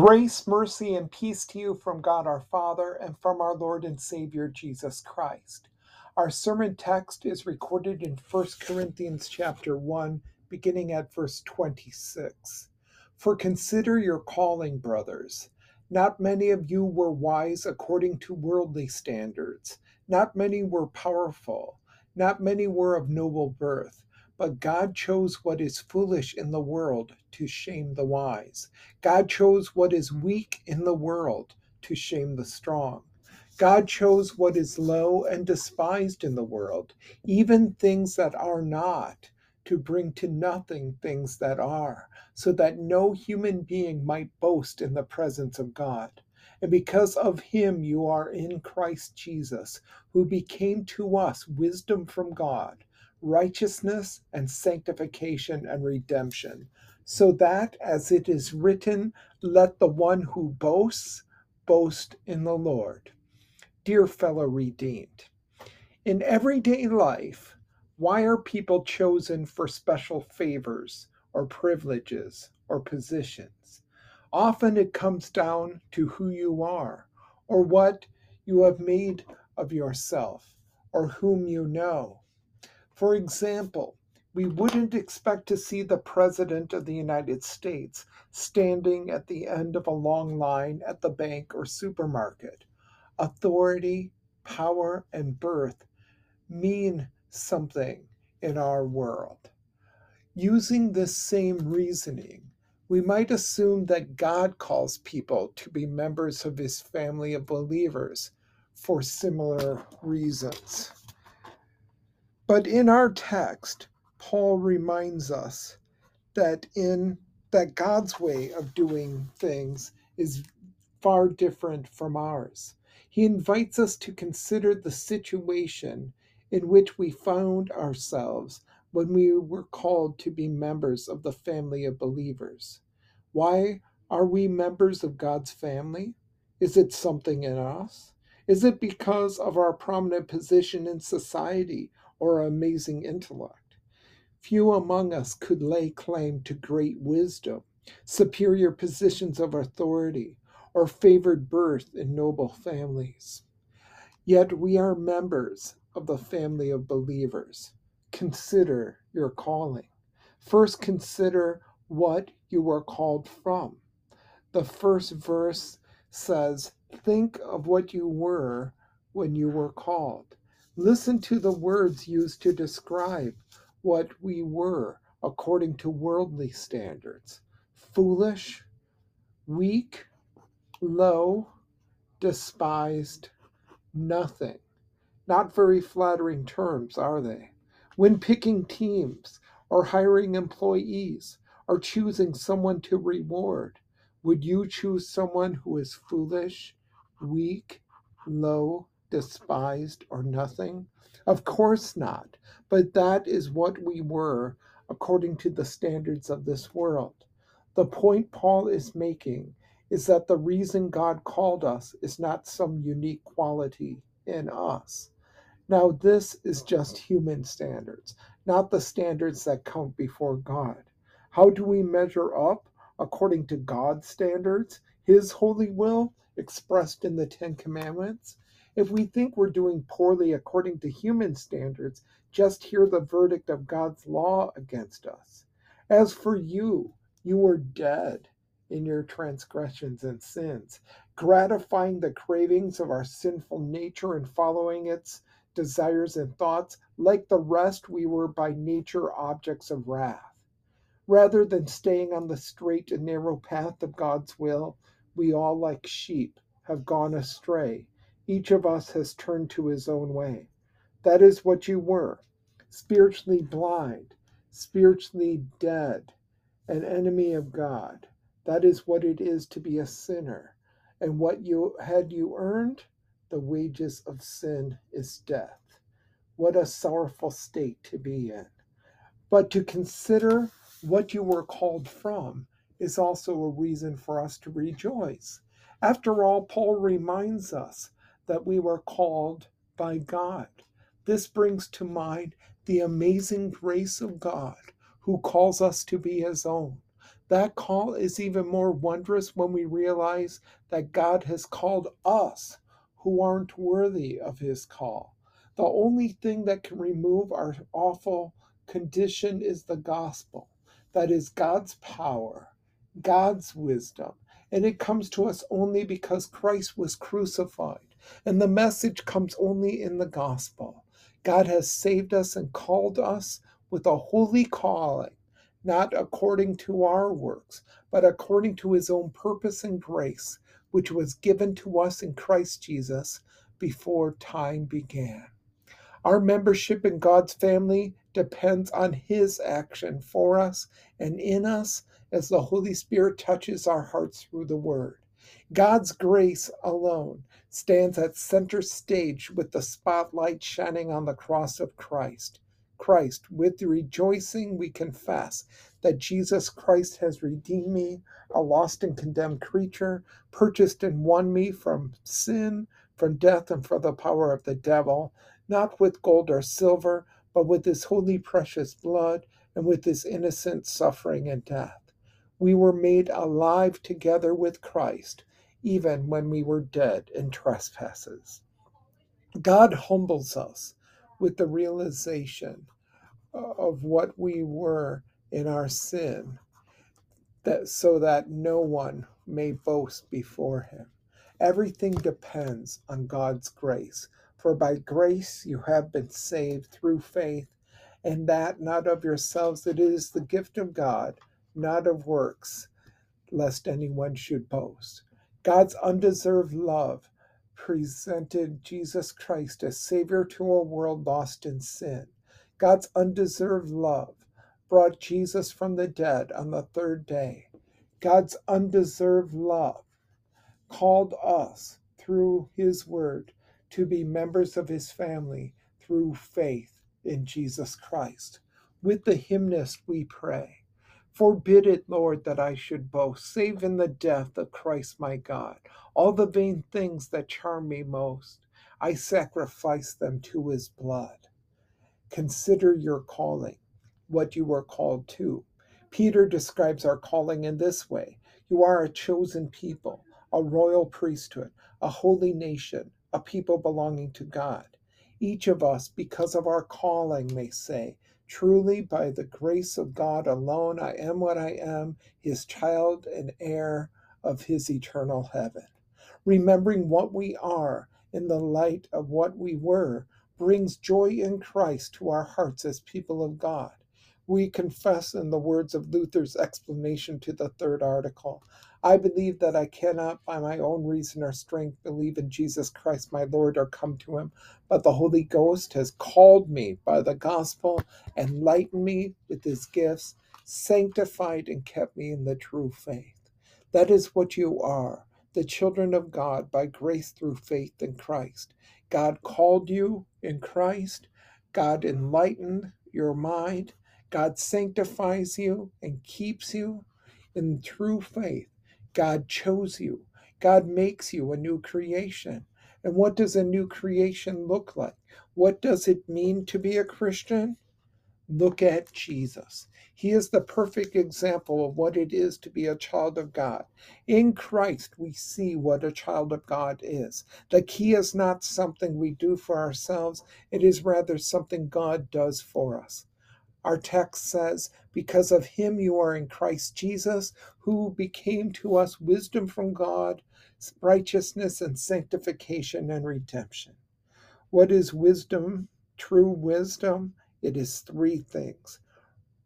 Grace, mercy, and peace to you from God our Father and from our Lord and Savior Jesus Christ. Our sermon text is recorded in 1 Corinthians chapter 1, beginning at verse 26. For consider your calling, brothers. Not many of you were wise according to worldly standards. Not many were powerful. Not many were of noble birth. But God chose what is foolish in the world to shame the wise. God chose what is weak in the world to shame the strong. God chose what is low and despised in the world, even things that are not, to bring to nothing things that are, so that no human being might boast in the presence of God. And because of him you are in Christ Jesus, who became to us wisdom from God righteousness and sanctification and redemption, so that, as it is written, let the one who boasts boast in the Lord. Dear fellow redeemed, in everyday life, why are people chosen for special favors or privileges or positions? Often it comes down to who you are or what you have made of yourself or whom you know for example, we wouldn't expect to see the President of the United States standing at the end of a long line at the bank or supermarket. Authority, power, and birth mean something in our world. Using this same reasoning, we might assume that God calls people to be members of his family of believers for similar reasons. But in our text, Paul reminds us that in that God's way of doing things is far different from ours. He invites us to consider the situation in which we found ourselves when we were called to be members of the family of believers. Why are we members of God's family? Is it something in us? Is it because of our prominent position in society or amazing intellect. Few among us could lay claim to great wisdom, superior positions of authority, or favored birth in noble families. Yet we are members of the family of believers. Consider your calling. First, consider what you were called from. The first verse says, Think of what you were when you were called. Listen to the words used to describe what we were according to worldly standards foolish, weak, low, despised, nothing. Not very flattering terms, are they? When picking teams or hiring employees or choosing someone to reward, would you choose someone who is foolish, weak, low, despised, or nothing? Of course not. But that is what we were according to the standards of this world. The point Paul is making is that the reason God called us is not some unique quality in us. Now, this is just human standards, not the standards that count before God. How do we measure up according to God's standards, His holy will expressed in the Ten Commandments? If we think we're doing poorly according to human standards, just hear the verdict of God's law against us. As for you, you were dead in your transgressions and sins, gratifying the cravings of our sinful nature and following its desires and thoughts. Like the rest, we were by nature objects of wrath. Rather than staying on the straight and narrow path of God's will, we all, like sheep, have gone astray each of us has turned to his own way. That is what you were spiritually blind, spiritually dead, an enemy of God. That is what it is to be a sinner. And what you had you earned? The wages of sin is death. What a sorrowful state to be in. But to consider what you were called from is also a reason for us to rejoice. After all, Paul reminds us that we were called by God. This brings to mind the amazing grace of God who calls us to be his own. That call is even more wondrous when we realize that God has called us who aren't worthy of his call. The only thing that can remove our awful condition is the gospel. That is God's power, God's wisdom. And it comes to us only because Christ was crucified. And the message comes only in the gospel. God has saved us and called us with a holy calling, not according to our works, but according to his own purpose and grace, which was given to us in Christ Jesus before time began. Our membership in God's family depends on His action for us and in us as the Holy Spirit touches our hearts through the Word. God's grace alone stands at center stage with the spotlight shining on the cross of Christ. Christ, with rejoicing, we confess that Jesus Christ has redeemed me, a lost and condemned creature, purchased and won me from sin, from death, and from the power of the devil, not with gold or silver, but with his holy precious blood and with his innocent suffering and death. We were made alive together with Christ, even when we were dead in trespasses. God humbles us with the realization of what we were in our sin, that so that no one may boast before him. Everything depends on God's grace. For by grace you have been saved through faith, and that not of yourselves, it is the gift of God, not of works, lest anyone should boast. God's undeserved love presented Jesus Christ as Savior to a world lost in sin. God's undeserved love brought Jesus from the dead on the third day. God's undeserved love called us through His Word to be members of his family through faith in Jesus Christ. With the hymnist we pray. Forbid it, Lord, that I should boast, save in the death of Christ my God. All the vain things that charm me most, I sacrifice them to his blood. Consider your calling, what you are called to. Peter describes our calling in this way You are a chosen people, a royal priesthood, a holy nation a people belonging to God. Each of us, because of our calling, may say, Truly, by the grace of God alone, I am what I am, his child and heir of his eternal heaven. Remembering what we are in the light of what we were brings joy in Christ to our hearts as people of God. We confess in the words of Luther's explanation to the third article I believe that I cannot, by my own reason or strength, believe in Jesus Christ my Lord or come to him, but the Holy Ghost has called me by the gospel, enlightened me with his gifts, sanctified and kept me in the true faith. That is what you are, the children of God by grace through faith in Christ. God called you in Christ, God enlightened your mind, God sanctifies you and keeps you in true faith God chose you. God makes you a new creation. And what does a new creation look like? What does it mean to be a Christian? Look at Jesus. He is the perfect example of what it is to be a child of God. In Christ, we see what a child of God is. The key is not something we do for ourselves, it is rather something God does for us. Our text says, Because of him you are in Christ Jesus, who became to us wisdom from God, righteousness and sanctification and redemption. What is wisdom? True wisdom? It is three things.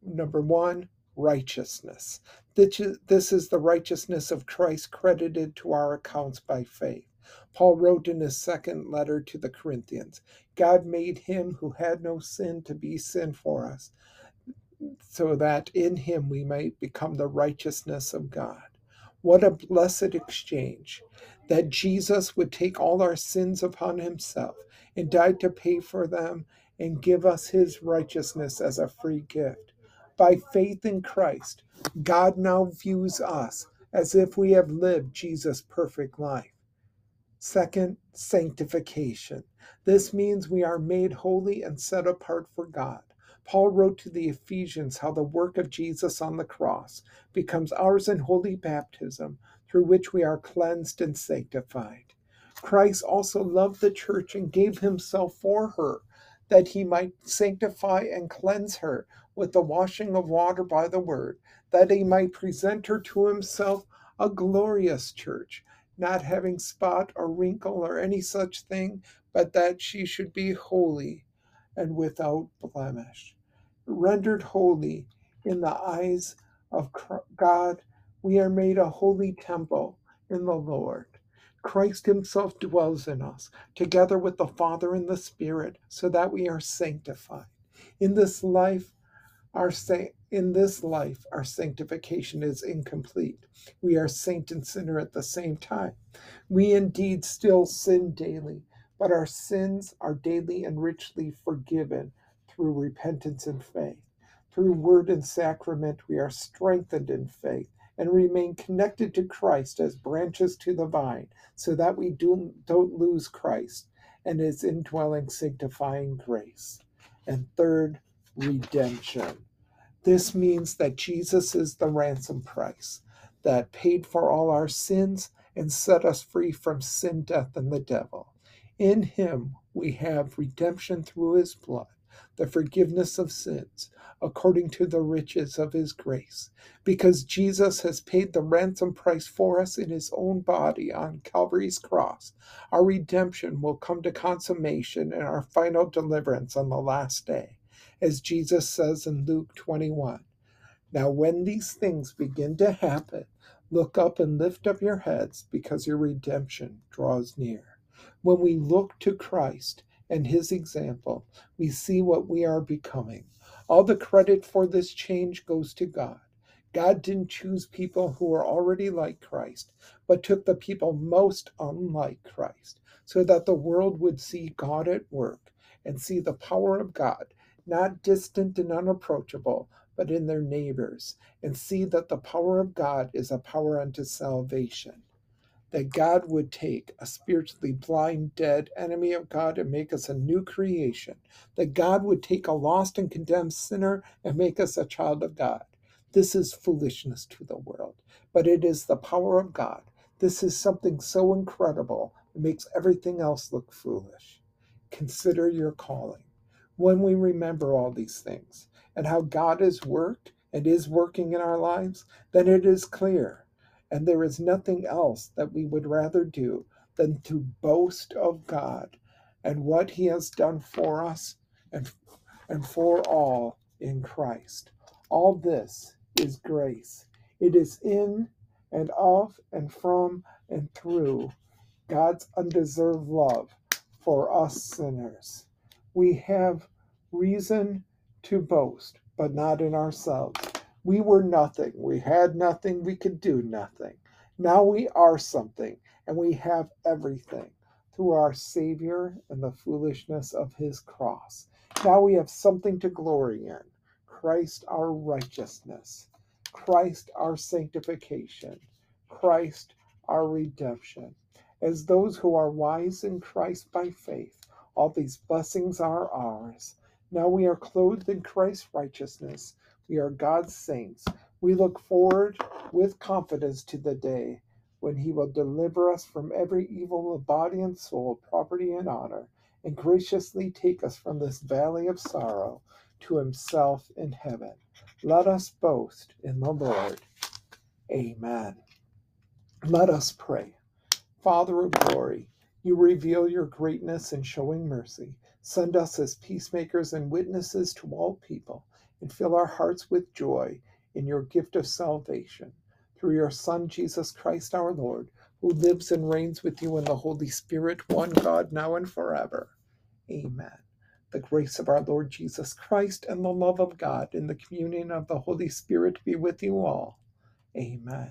Number one, righteousness. This is the righteousness of Christ credited to our accounts by faith. Paul wrote in his second letter to the Corinthians God made him who had no sin to be sin for us, so that in him we might become the righteousness of God. What a blessed exchange! That Jesus would take all our sins upon himself and died to pay for them and give us his righteousness as a free gift. By faith in Christ, God now views us as if we have lived Jesus' perfect life. Second, sanctification. This means we are made holy and set apart for God. Paul wrote to the Ephesians how the work of Jesus on the cross becomes ours in holy baptism, through which we are cleansed and sanctified. Christ also loved the church and gave himself for her, that he might sanctify and cleanse her with the washing of water by the word, that he might present her to himself a glorious church, not having spot or wrinkle or any such thing, but that she should be holy and without blemish. Rendered holy in the eyes of God, we are made a holy temple in the Lord. Christ Himself dwells in us, together with the Father and the Spirit, so that we are sanctified. In this life, our sa- in this life, our sanctification is incomplete. We are saint and sinner at the same time. We indeed still sin daily, but our sins are daily and richly forgiven through repentance and faith. Through word and sacrament, we are strengthened in faith and remain connected to Christ as branches to the vine, so that we do, don't lose Christ and his indwelling sanctifying grace. And third, redemption. This means that Jesus is the ransom price that paid for all our sins and set us free from sin, death, and the devil. In him we have redemption through his blood, the forgiveness of sins, according to the riches of his grace. Because Jesus has paid the ransom price for us in his own body on Calvary's cross, our redemption will come to consummation and our final deliverance on the last day as Jesus says in Luke 21. Now, when these things begin to happen, look up and lift up your heads because your redemption draws near. When we look to Christ and his example, we see what we are becoming. All the credit for this change goes to God. God didn't choose people who were already like Christ, but took the people most unlike Christ, so that the world would see God at work and see the power of God not distant and unapproachable, but in their neighbors, and see that the power of God is a power unto salvation. That God would take a spiritually blind, dead enemy of God and make us a new creation. That God would take a lost and condemned sinner and make us a child of God. This is foolishness to the world, but it is the power of God. This is something so incredible, it makes everything else look foolish. Consider your calling when we remember all these things and how God has worked and is working in our lives, then it is clear. And there is nothing else that we would rather do than to boast of God and what He has done for us and, and for all in Christ. All this is grace. It is in and of and from and through God's undeserved love for us sinners we have reason to boast, but not in ourselves. We were nothing. We had nothing. We could do nothing. Now we are something, and we have everything through our Savior and the foolishness of his cross. Now we have something to glory in Christ our righteousness, Christ our sanctification, Christ our redemption. As those who are wise in Christ by faith, all these blessings are ours. Now we are clothed in Christ's righteousness. We are God's saints. We look forward with confidence to the day when He will deliver us from every evil of body and soul, property and honor, and graciously take us from this valley of sorrow to Himself in heaven. Let us boast in the Lord. Amen. Let us pray. Father of glory, you reveal your greatness in showing mercy. Send us as peacemakers and witnesses to all people, and fill our hearts with joy in your gift of salvation. Through your Son, Jesus Christ our Lord, who lives and reigns with you in the Holy Spirit, one God, now and forever. Amen. The grace of our Lord Jesus Christ and the love of God and the communion of the Holy Spirit be with you all. Amen.